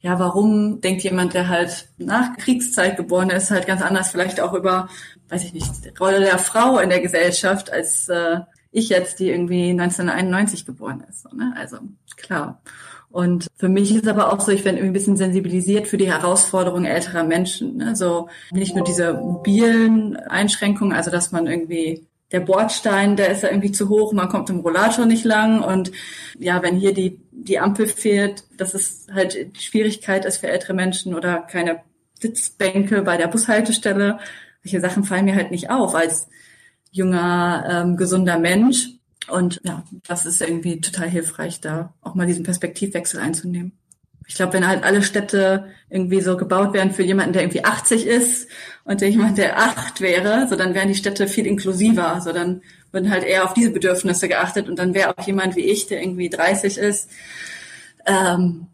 ja, warum denkt jemand, der halt nach Kriegszeit geboren ist, halt ganz anders vielleicht auch über weiß ich nicht, die Rolle der Frau in der Gesellschaft als äh, ich jetzt, die irgendwie 1991 geboren ist. So, ne? Also klar. Und für mich ist aber auch so, ich werde irgendwie ein bisschen sensibilisiert für die Herausforderungen älterer Menschen. Ne? So nicht nur diese mobilen Einschränkungen, also dass man irgendwie der Bordstein, der ist ja irgendwie zu hoch, man kommt im Rollator nicht lang und ja, wenn hier die, die Ampel fehlt, das ist halt die Schwierigkeit ist für ältere Menschen oder keine Sitzbänke bei der Bushaltestelle, solche Sachen fallen mir halt nicht auf als junger, ähm, gesunder Mensch. Und ja, das ist irgendwie total hilfreich, da auch mal diesen Perspektivwechsel einzunehmen. Ich glaube, wenn halt alle Städte irgendwie so gebaut werden für jemanden, der irgendwie 80 ist und jemand, der acht wäre, so dann wären die Städte viel inklusiver. So dann würden halt eher auf diese Bedürfnisse geachtet und dann wäre auch jemand wie ich, der irgendwie 30 ist, ähm,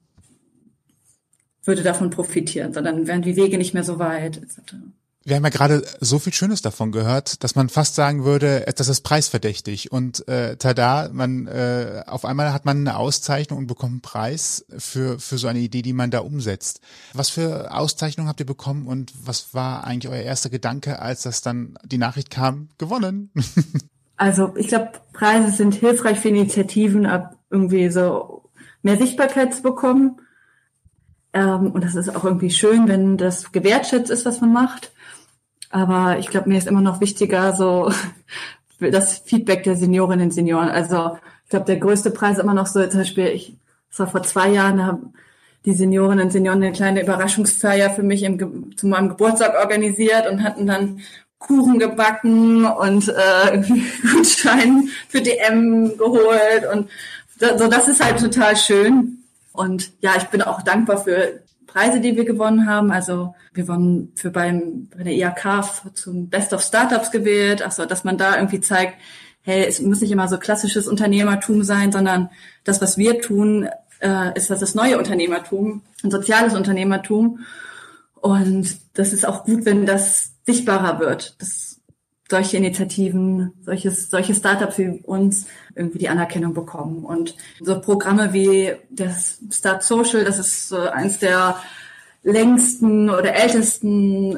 würde davon profitieren, sondern wären die Wege nicht mehr so weit, etc. Wir haben ja gerade so viel Schönes davon gehört, dass man fast sagen würde, das ist preisverdächtig. Und äh, tada, man äh, auf einmal hat man eine Auszeichnung und bekommt einen Preis für für so eine Idee, die man da umsetzt. Was für Auszeichnungen habt ihr bekommen und was war eigentlich euer erster Gedanke, als das dann die Nachricht kam, gewonnen? also ich glaube, Preise sind hilfreich für Initiativen, ab irgendwie so mehr Sichtbarkeit zu bekommen. Ähm, und das ist auch irgendwie schön, wenn das gewertschätzt ist, was man macht. Aber ich glaube, mir ist immer noch wichtiger so das Feedback der Seniorinnen und Senioren. Also ich glaube, der größte Preis immer noch so, zum Beispiel, ich, das war vor zwei Jahren, da haben die Seniorinnen und Senioren eine kleine Überraschungsfeier für mich im, zu meinem Geburtstag organisiert und hatten dann Kuchen gebacken und äh, Gutschein für DM geholt und so das ist halt total schön und ja ich bin auch dankbar für Preise, die wir gewonnen haben. Also wir wurden für beim, bei der IAK zum Best of Startups gewählt. Also, dass man da irgendwie zeigt, hey, es muss nicht immer so klassisches Unternehmertum sein, sondern das, was wir tun, äh, ist das, das neue Unternehmertum, ein soziales Unternehmertum. Und das ist auch gut, wenn das sichtbarer wird, dass solche Initiativen, solches, solche Startups wie uns irgendwie die Anerkennung bekommen. Und so Programme wie das Start Social, das ist so eins der längsten oder ältesten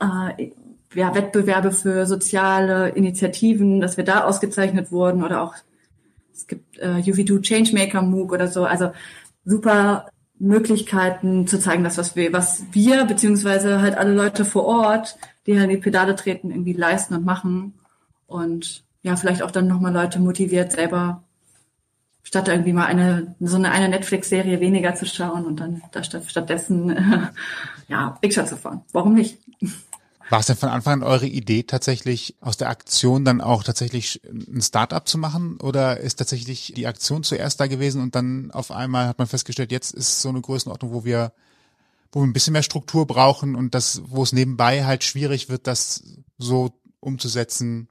äh, ja, Wettbewerbe für soziale Initiativen, dass wir da ausgezeichnet wurden oder auch es gibt äh, UV2 Changemaker MOOC oder so. Also super Möglichkeiten zu zeigen, dass was wir, was wir beziehungsweise halt alle Leute vor Ort, die halt die Pedale treten, irgendwie leisten und machen und ja, vielleicht auch dann nochmal Leute motiviert, selber statt irgendwie mal eine so eine, eine Netflix-Serie weniger zu schauen und dann da statt, stattdessen ja Rikscha zu fahren. Warum nicht? War es denn von Anfang an eure Idee, tatsächlich aus der Aktion dann auch tatsächlich ein Startup zu machen? Oder ist tatsächlich die Aktion zuerst da gewesen und dann auf einmal hat man festgestellt, jetzt ist so eine Größenordnung, wo wir, wo wir ein bisschen mehr Struktur brauchen und das, wo es nebenbei halt schwierig wird, das so umzusetzen,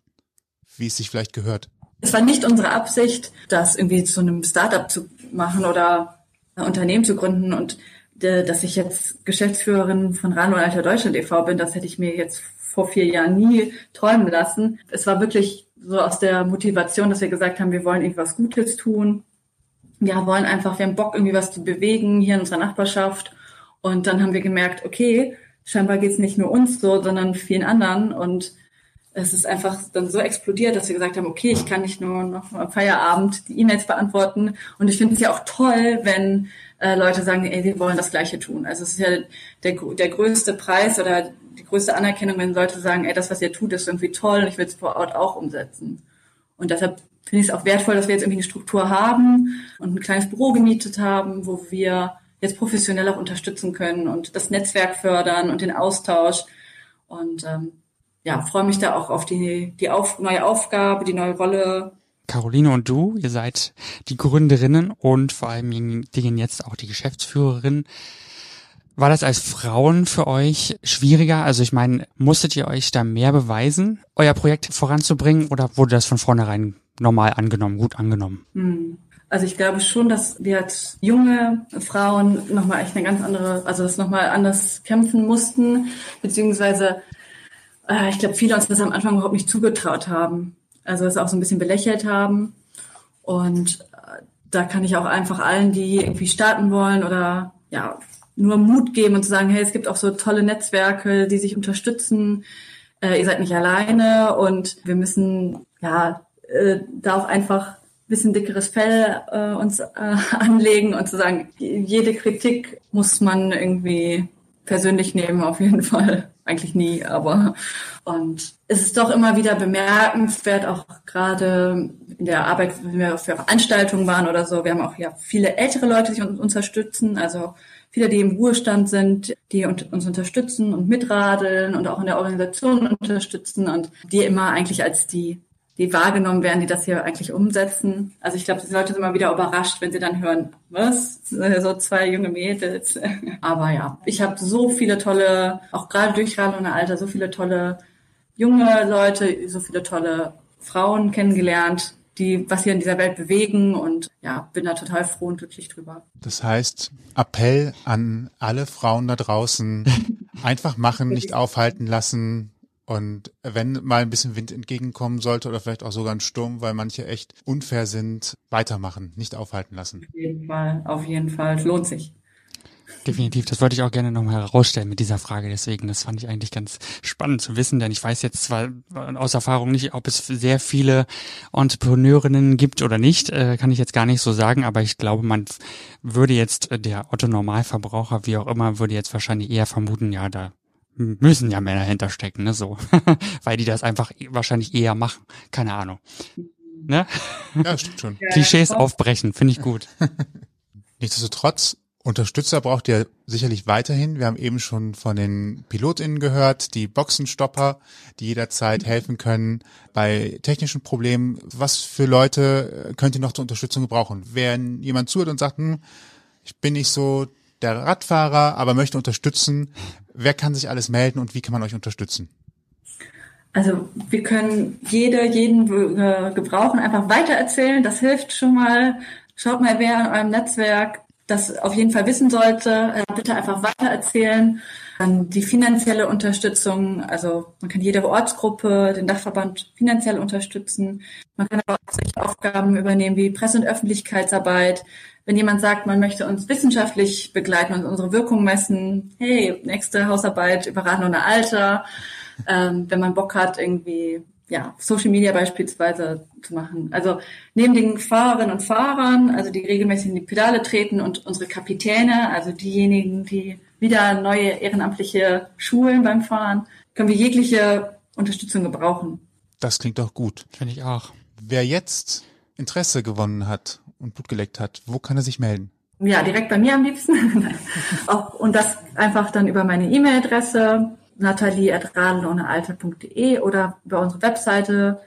wie es sich vielleicht gehört? Es war nicht unsere Absicht, das irgendwie zu einem Startup zu machen oder ein Unternehmen zu gründen und äh, dass ich jetzt Geschäftsführerin von Rano Alter Deutschland e.V. bin, das hätte ich mir jetzt vor vier Jahren nie träumen lassen. Es war wirklich so aus der Motivation, dass wir gesagt haben, wir wollen irgendwas Gutes tun. Wir wollen einfach, wir haben Bock, irgendwie was zu bewegen hier in unserer Nachbarschaft. Und dann haben wir gemerkt, okay, scheinbar geht es nicht nur uns so, sondern vielen anderen. Und es ist einfach dann so explodiert, dass wir gesagt haben, okay, ich kann nicht nur noch am Feierabend die E-Mails beantworten. Und ich finde es ja auch toll, wenn äh, Leute sagen, ey, wir wollen das Gleiche tun. Also es ist ja der, der größte Preis oder die größte Anerkennung, wenn Leute sagen, ey, das, was ihr tut, ist irgendwie toll und ich will es vor Ort auch umsetzen. Und deshalb finde ich es auch wertvoll, dass wir jetzt irgendwie eine Struktur haben und ein kleines Büro gemietet haben, wo wir jetzt professionell auch unterstützen können und das Netzwerk fördern und den Austausch. Und ähm, ja, freue mich da auch auf die, die auf, neue Aufgabe, die neue Rolle Caroline und du, ihr seid die Gründerinnen und vor allem Dingen jetzt auch die Geschäftsführerin. War das als Frauen für euch schwieriger? Also ich meine, musstet ihr euch da mehr beweisen, euer Projekt voranzubringen oder wurde das von vornherein normal angenommen, gut angenommen? Hm. Also ich glaube schon, dass wir als junge Frauen nochmal echt eine ganz andere, also das nochmal anders kämpfen mussten, beziehungsweise äh, ich glaube, viele uns das am Anfang überhaupt nicht zugetraut haben. Also das auch so ein bisschen belächelt haben. Und äh, da kann ich auch einfach allen, die irgendwie starten wollen oder ja, nur Mut geben und zu sagen, hey, es gibt auch so tolle Netzwerke, die sich unterstützen. Äh, ihr seid nicht alleine und wir müssen ja äh, da auch einfach ein bisschen dickeres Fell äh, uns äh, anlegen und zu sagen, jede Kritik muss man irgendwie persönlich nehmen, auf jeden Fall. Eigentlich nie, aber und es ist doch immer wieder bemerkenswert, auch gerade in der Arbeit, wenn wir für Veranstaltungen waren oder so. Wir haben auch ja viele ältere Leute, die uns unterstützen, also viele, die im Ruhestand sind, die uns unterstützen und mitradeln und auch in der Organisation unterstützen und die immer eigentlich als die die wahrgenommen werden, die das hier eigentlich umsetzen. Also ich glaube, die Leute sind immer wieder überrascht, wenn sie dann hören, was? So zwei junge Mädels. Aber ja, ich habe so viele tolle, auch gerade durch Radl und Alter, so viele tolle junge Leute, so viele tolle Frauen kennengelernt, die was hier in dieser Welt bewegen und ja, bin da total froh und glücklich drüber. Das heißt, Appell an alle Frauen da draußen, einfach machen, nicht aufhalten lassen, und wenn mal ein bisschen Wind entgegenkommen sollte oder vielleicht auch sogar ein Sturm, weil manche echt unfair sind, weitermachen, nicht aufhalten lassen. Auf jeden Fall, auf jeden Fall. Es lohnt sich. Definitiv, das wollte ich auch gerne nochmal herausstellen mit dieser Frage. Deswegen, das fand ich eigentlich ganz spannend zu wissen, denn ich weiß jetzt zwar aus Erfahrung nicht, ob es sehr viele Entrepreneurinnen gibt oder nicht, äh, kann ich jetzt gar nicht so sagen, aber ich glaube, man würde jetzt, äh, der Otto Normalverbraucher, wie auch immer, würde jetzt wahrscheinlich eher vermuten, ja, da müssen ja Männer hinterstecken, ne, so. Weil die das einfach wahrscheinlich eher machen. Keine Ahnung. Ne? Ja, stimmt schon. Klischees aufbrechen, finde ich gut. Nichtsdestotrotz, Unterstützer braucht ihr sicherlich weiterhin. Wir haben eben schon von den PilotInnen gehört, die Boxenstopper, die jederzeit helfen können bei technischen Problemen. Was für Leute könnt ihr noch zur Unterstützung gebrauchen? Wenn jemand zuhört und sagt, hm, ich bin nicht so der Radfahrer, aber möchte unterstützen. Wer kann sich alles melden und wie kann man euch unterstützen? Also wir können jede, jeden gebrauchen, einfach weitererzählen. Das hilft schon mal. Schaut mal, wer in eurem Netzwerk das auf jeden Fall wissen sollte. Äh, bitte einfach weitererzählen. Dann die finanzielle Unterstützung. Also man kann jede Ortsgruppe, den Dachverband finanziell unterstützen. Man kann aber auch solche Aufgaben übernehmen wie Presse- und Öffentlichkeitsarbeit, wenn jemand sagt, man möchte uns wissenschaftlich begleiten und unsere Wirkung messen, hey, nächste Hausarbeit über Raten ohne Alter, ähm, wenn man Bock hat, irgendwie ja, Social Media beispielsweise zu machen. Also neben den Fahrerinnen und Fahrern, also die regelmäßig in die Pedale treten und unsere Kapitäne, also diejenigen, die wieder neue ehrenamtliche Schulen beim Fahren, können wir jegliche Unterstützung gebrauchen. Das klingt doch gut. Finde ich auch. Wer jetzt Interesse gewonnen hat und Blut geleckt hat, wo kann er sich melden? Ja, direkt bei mir am liebsten. Auch, und das einfach dann über meine E-Mail-Adresse natalie.radenohnealter.de oder über unsere Webseite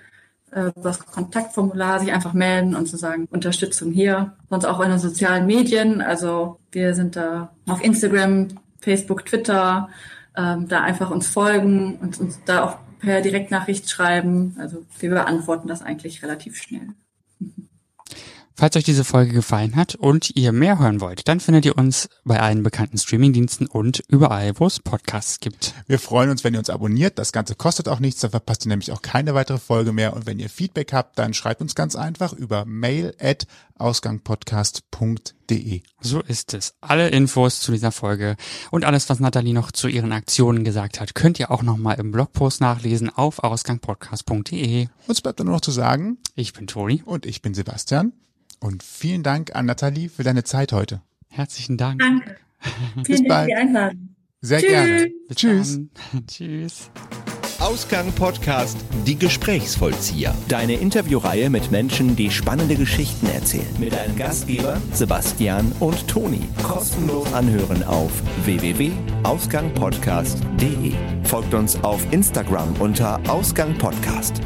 äh, das Kontaktformular sich einfach melden und zu sagen, Unterstützung hier. Sonst auch in den sozialen Medien. Also wir sind da auf Instagram, Facebook, Twitter, ähm, da einfach uns folgen und uns da auch per Direktnachricht schreiben. Also wir beantworten das eigentlich relativ schnell. Falls euch diese Folge gefallen hat und ihr mehr hören wollt, dann findet ihr uns bei allen bekannten Streamingdiensten und überall, wo es Podcasts gibt. Wir freuen uns, wenn ihr uns abonniert. Das Ganze kostet auch nichts, dann verpasst ihr nämlich auch keine weitere Folge mehr. Und wenn ihr Feedback habt, dann schreibt uns ganz einfach über mail at ausgangpodcast.de. So ist es. Alle Infos zu dieser Folge und alles, was Nathalie noch zu ihren Aktionen gesagt hat, könnt ihr auch nochmal im Blogpost nachlesen auf ausgangpodcast.de. Uns bleibt nur noch zu sagen, ich bin Toni und ich bin Sebastian. Und vielen Dank an Nathalie für deine Zeit heute. Herzlichen Dank. Danke. Bis Vielen Dank bald. für die Einladung. Sehr Tschüss. gerne. Bis Tschüss. Dann. Tschüss. Ausgang Podcast Die Gesprächsvollzieher. Deine Interviewreihe mit Menschen, die spannende Geschichten erzählen. Mit deinen Gastgeber Sebastian und Toni. Kostenlos anhören auf www.ausgangpodcast.de. Folgt uns auf Instagram unter Ausgang Podcast.